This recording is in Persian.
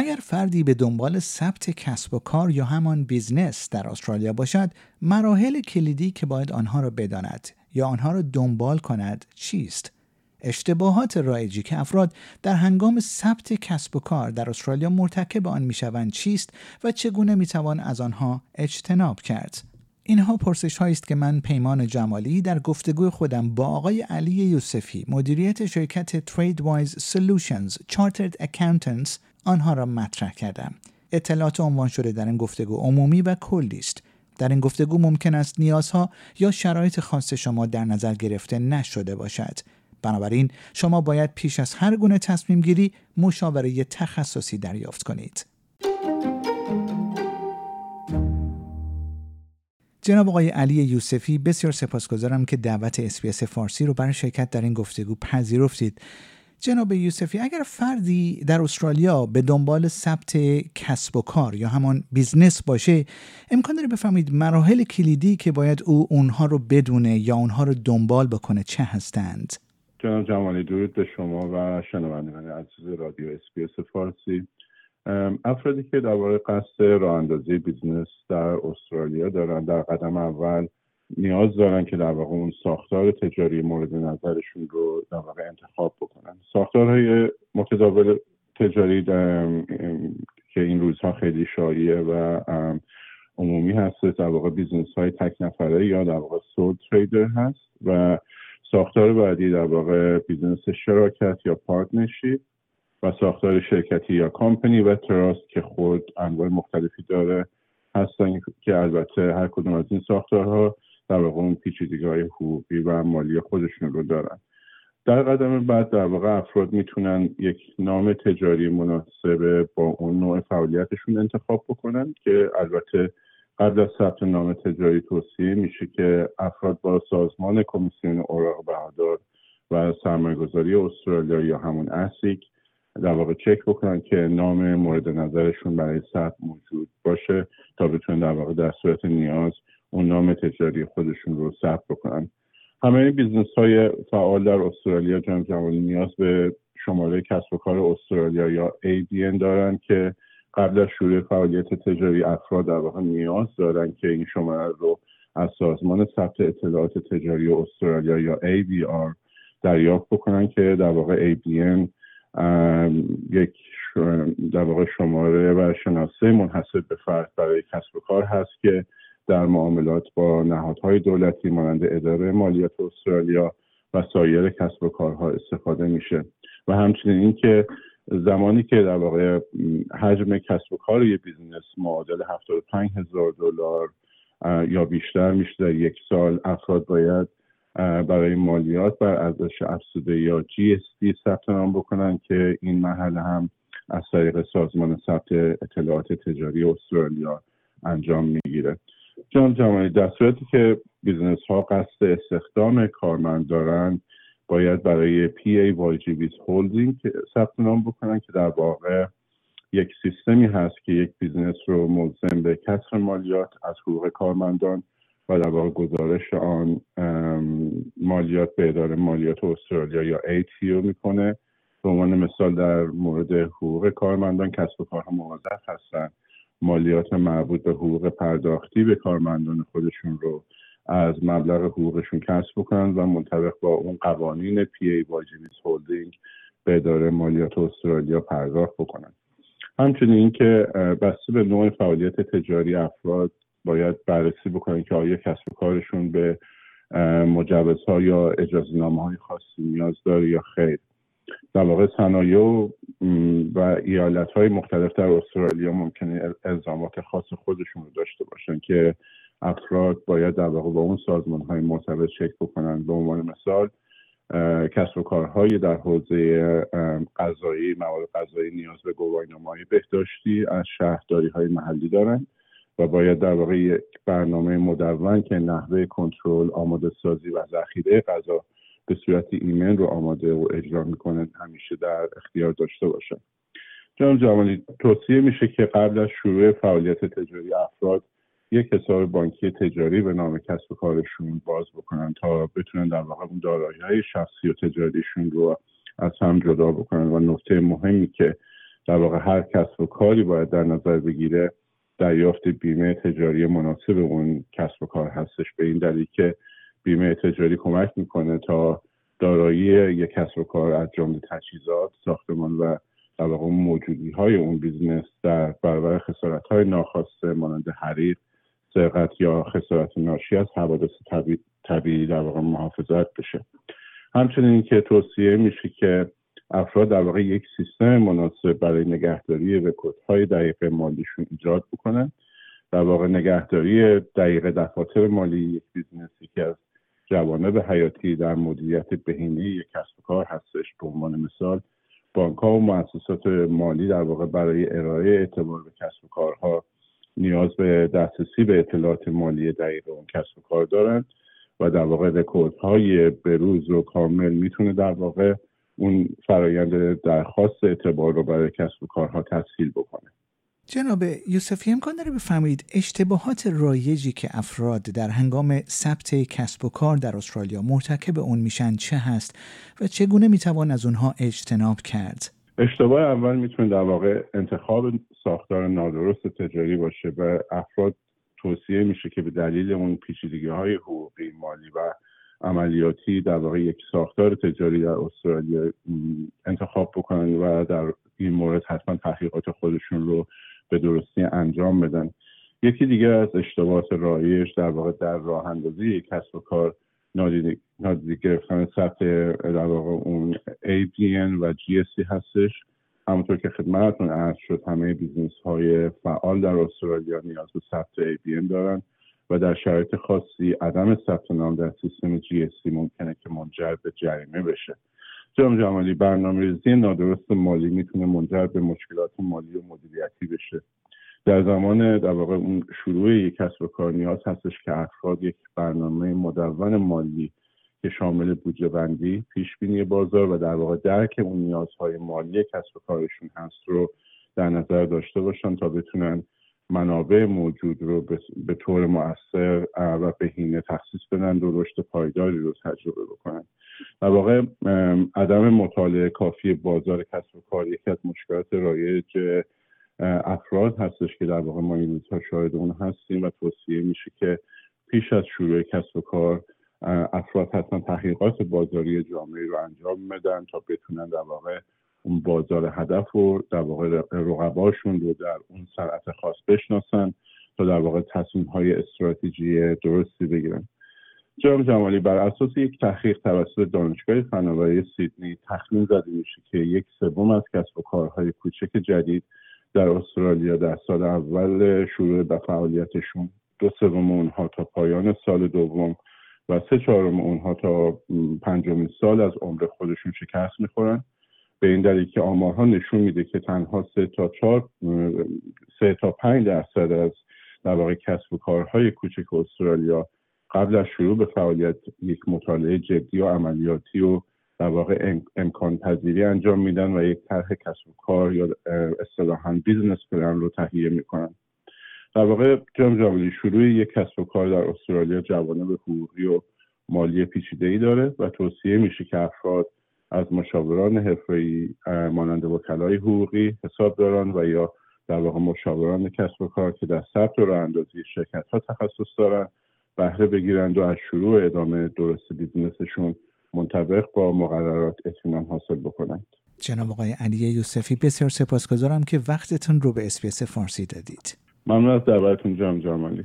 اگر فردی به دنبال ثبت کسب و کار یا همان بیزنس در استرالیا باشد مراحل کلیدی که باید آنها را بداند یا آنها را دنبال کند چیست؟ اشتباهات رایجی که افراد در هنگام ثبت کسب و کار در استرالیا مرتکب آن می‌شوند چیست و چگونه می‌توان از آنها اجتناب کرد؟ اینها پرسش هایی است که من پیمان جمالی در گفتگوی خودم با آقای علی یوسفی مدیریت شرکت Wise Solutions Chartered Accountants آنها را مطرح کردم. اطلاعات عنوان شده در این گفتگو عمومی و کلی است. در این گفتگو ممکن است نیازها یا شرایط خاص شما در نظر گرفته نشده باشد. بنابراین شما باید پیش از هر گونه تصمیم گیری مشاوره تخصصی دریافت کنید. جناب آقای علی یوسفی بسیار سپاسگزارم که دعوت اسپیس فارسی رو برای شرکت در این گفتگو پذیرفتید. جناب یوسفی اگر فردی در استرالیا به دنبال ثبت کسب و کار یا همان بیزنس باشه امکان داره بفرمایید مراحل کلیدی که باید او اونها رو بدونه یا اونها رو دنبال بکنه چه هستند. جناب جمالی درود به شما و شنوندگان عزیز رادیو SBS فارسی. افرادی که در واقع قصد راه اندازی بیزنس در استرالیا دارن در قدم اول نیاز دارن که در واقع اون ساختار تجاری مورد نظرشون رو در واقع انتخاب بکنن. ساختارهای متداول تجاری که این روزها خیلی شایعه و عمومی هست در واقع بیزنس های تک نفره یا در واقع sole trader هست و ساختار بعدی در واقع بیزنس شراکت یا partnership و ساختار شرکتی یا کامپنی و trust که خود انواع مختلفی داره هستن که البته هر کدوم از این ساختارها واقع اون پیچیدگی های حقوقی و مالی خودشون رو دارن. در قدم بعد در واقع افراد می‌تونن یک نام تجاری مناسب با اون نوع فعالیتشون انتخاب بکنن که البته قبل از ثبت نام تجاری توصیه میشه که افراد با سازمان کمیسیون اوراق بهادار و سرمایهگذاری استرالیا یا همون اسیک در واقع چک بکنن که نام مورد نظرشون برای ثبت موجود باشه تا بتونن در واقع در صورت نیاز اون نام تجاری خودشون رو ثبت بکنن. همه بیزنس های فعال در استرالیا جناب جمالی نیاز به شماره کسب و کار استرالیا یا ABN دارن که قبل از شروع فعالیت تجاری افراد در واقع نیاز دارن که این شماره رو از سازمان ثبت اطلاعات تجاری استرالیا یا ABR دریافت بکنن که در واقع ABN یک در واقع شماره و شناسه منحصر به فرد برای کسب و کار هست که در معاملات با نهادهای دولتی مانند اداره مالیات استرالیا و سایر کسب و کارها استفاده میشه. و همچنین اینکه زمانی که در واقع حجم کسب و کار یه بیزنس معادل 75 هزار دلار یا بیشتر میشه در یک سال افراد باید برای مالیات بر ارزش افزوده یا GST ثبت نام بکنن که این مرحله هم از طریق سازمان ثبت اطلاعات تجاری استرالیا انجام می‌گیره. جناب جمالی در که بیزنس ها قصد استخدام کارمند دارند باید برای PAYG withholding ثبت نام بکنن که در واقع یک سیستمی هست که یک بیزنس رو ملزم به کسر مالیات از حقوق کارمندان و در واقع گزارش آن مالیات به اداره مالیات استرالیا یا ATO می‌کنه. به عنوان مثال در مورد حقوق کارمندان کسب و کارها موظف هستند مالیات مربوط به حقوق پرداختی به کارمندان خودشون رو از مبلغ حقوقشون کسب بکنن و منطبق با اون قوانین پی ای واجبیز هولدینگ به اداره مالیات استرالیا پرداخت بکنن. همچنین اینکه بسته به نوع فعالیت تجاری افراد باید بررسی بکنن که آیا کسب و کارشون به مجوزها یا اجازه های خاصی نیاز داره یا خیر. در واقع صنایع و ایالت های مختلف در استرالیا ممکنه الزامات خاص خودشون رو داشته باشن که افراد باید در واقع با اون سازمان های مرتبط چک بکنن. به عنوان مثال کسب و کارهای در حوزه قضایی مواد قضایی نیاز به گواهینامه های بهداشتی از شهرداری های محلی دارن و باید در واقع یک برنامه مدون که نحوه کنترل آماده سازی و ذخیره غذا به صورت ایمن رو آماده و اجرا می‌کنه همیشه در اختیار داشته باشن. جناب جوانی توصیه میشه که قبل از شروع فعالیت تجاری افراد یک حساب بانکی تجاری به نام کسب و کارشون باز بکنن تا بتونن در واقع اون دارایی های شخصی و تجاریشون رو از هم جدا بکنن. و نکته مهمی که در واقع هر کسب و کاری باید در نظر بگیره دریافت بیمه تجاری مناسب اون کسب و کار هستش. به این دلیل که بیمه تجاری کمک می‌کنه تا دارایی یک کسب و کار از جمله تجهیزات ساختمان و در موجودی های اون بیزنس در برابر خسارت های ناخواسته مانند حریق سرقت یا خسارت ناشی از حوادث طبیعی در واقع محافظت بشه. همچنین که توصیه میشه که افراد در واقع یک سیستم مناسب برای نگهداری رکوردهای دقیق مالیشون ایجاد بکنن. در واقع نگهداری دقیق دفاتر مالی یک بیزنس که از جوانب حیاتی در مدیریت بهینه یک کسب کار هستش. به عنوان مثال بانک ها و مؤسسات مالی در واقع برای ارائه اعتبار به کسب و کارها نیاز به دسترسی به اطلاعات مالی دقیق اون کسب و کار دارند و در واقع رکوردهای بروز و کامل می‌تونه در واقع اون فرایند درخواست اعتبار رو برای کسب و کارها تسهیل بکنه. جناب یوسفی امکان داره بفرمایید اشتباهات رایجی که افراد در هنگام ثبت کسب و کار در استرالیا مرتکب اون میشن چه هست و چگونه می‌توان از اونها اجتناب کرد؟ اشتباه اول می‌تونه در واقع انتخاب ساختار نادرست تجاری باشه و افراد توصیه میشه که به دلیل اون پیچیدگی های حقوقی مالی و عملیاتی در واقع یک ساختار تجاری در استرالیا انتخاب بکنن و در این مورد حتما تحقیقات خودشون رو به درستی انجام بدن. یکی دیگه از اشتباهات رایج در واقع در راه اندازی کسب و کار نادیده گرفتن ثبت در واقع اون ABN و GST هستش. همونطور که خدمتتون عرض شد همه business های فعال در استرالیا نیاز به ثبت ABN دارن و در شرایط خاصی عدم ثبت نام در سیستم GSC ممکنه که منجر به جریمه بشه. جام جمالی برنامه ریزی نادرست مالی می‌تونه منجر به مشکلات مالی و مدیریتی بشه. در زمان در واقع اون شروع یک کسب و کار نیاز هستش که افراد یک برنامه مدون مالی که شامل بودجه بندی پیش بینی بازار و در واقع درک اون نیازهای مالی کسب و کارشون هست رو در نظر داشته باشن تا بتونن منابع موجود رو به طور مؤثر و بهینه تخصیص بدن و رشد پایداری رو تجربه بکنن. در واقع عدم مطالعه کافی بازار کسب و کار یکی از مشکلات رایج افراد هستش که در واقع ما این روزها شاهد اون هستیم و توصیه میشه که پیش از شروع کسب و کار افراد حتما تحقیقات بازاری جامعه رو انجام بدن تا بتونن در واقع اون بازار هدف رو در واقع رقباشون رو در اون سرعت خاص بشناسن تا در واقع تصمیم های استراتژی درستی بگیرن. جام جمالی بر اساس یک تحقیق توسط دانشگاه فناوری سیدنی تخمین زده میشه که یک سوم از کسب و کارهای کوچک جدید در استرالیا در سال اول شروع به فعالیتشون دو سوم اونها تا پایان سال دوم و سه چهارم اونها تا پنجمین سال از عمر خودشون شکست می‌خورن. به این دلیل که آمارها نشون میده که تنها سه تا چهار سه تا پنج درصد از در واقع کسب و کارهای کوچک استرالیا قبل از شروع به فعالیت یک مطالعه جدی و عملیاتی و در واقع امکان پذیری انجام میدن و یک طرح کسب و کار یا اصطلاحا business plan رو تهیه می‌کنن. در واقع جام جمالی شروع یک کسب و کار در استرالیا جوانب حقوقی و مالی پیچیده ای داره و توصیه میشه که افراد از مشاوران حرفه‌ای مانند وکلای حقوقی حسابداران و یا در واقع مشاوران کسب و کار که در ثبت و راه اندازی شرکت ها تخصص دارن بهره بگیرند و از شروع ادامه درست business شون منطبق با مقررات اطمینان حاصل بکنند. جناب آقای علی یوسفی بسیار سپاسگزارم که وقتتون رو به SBS فارسی دادید. ممنون از دعوتتون جام جامالی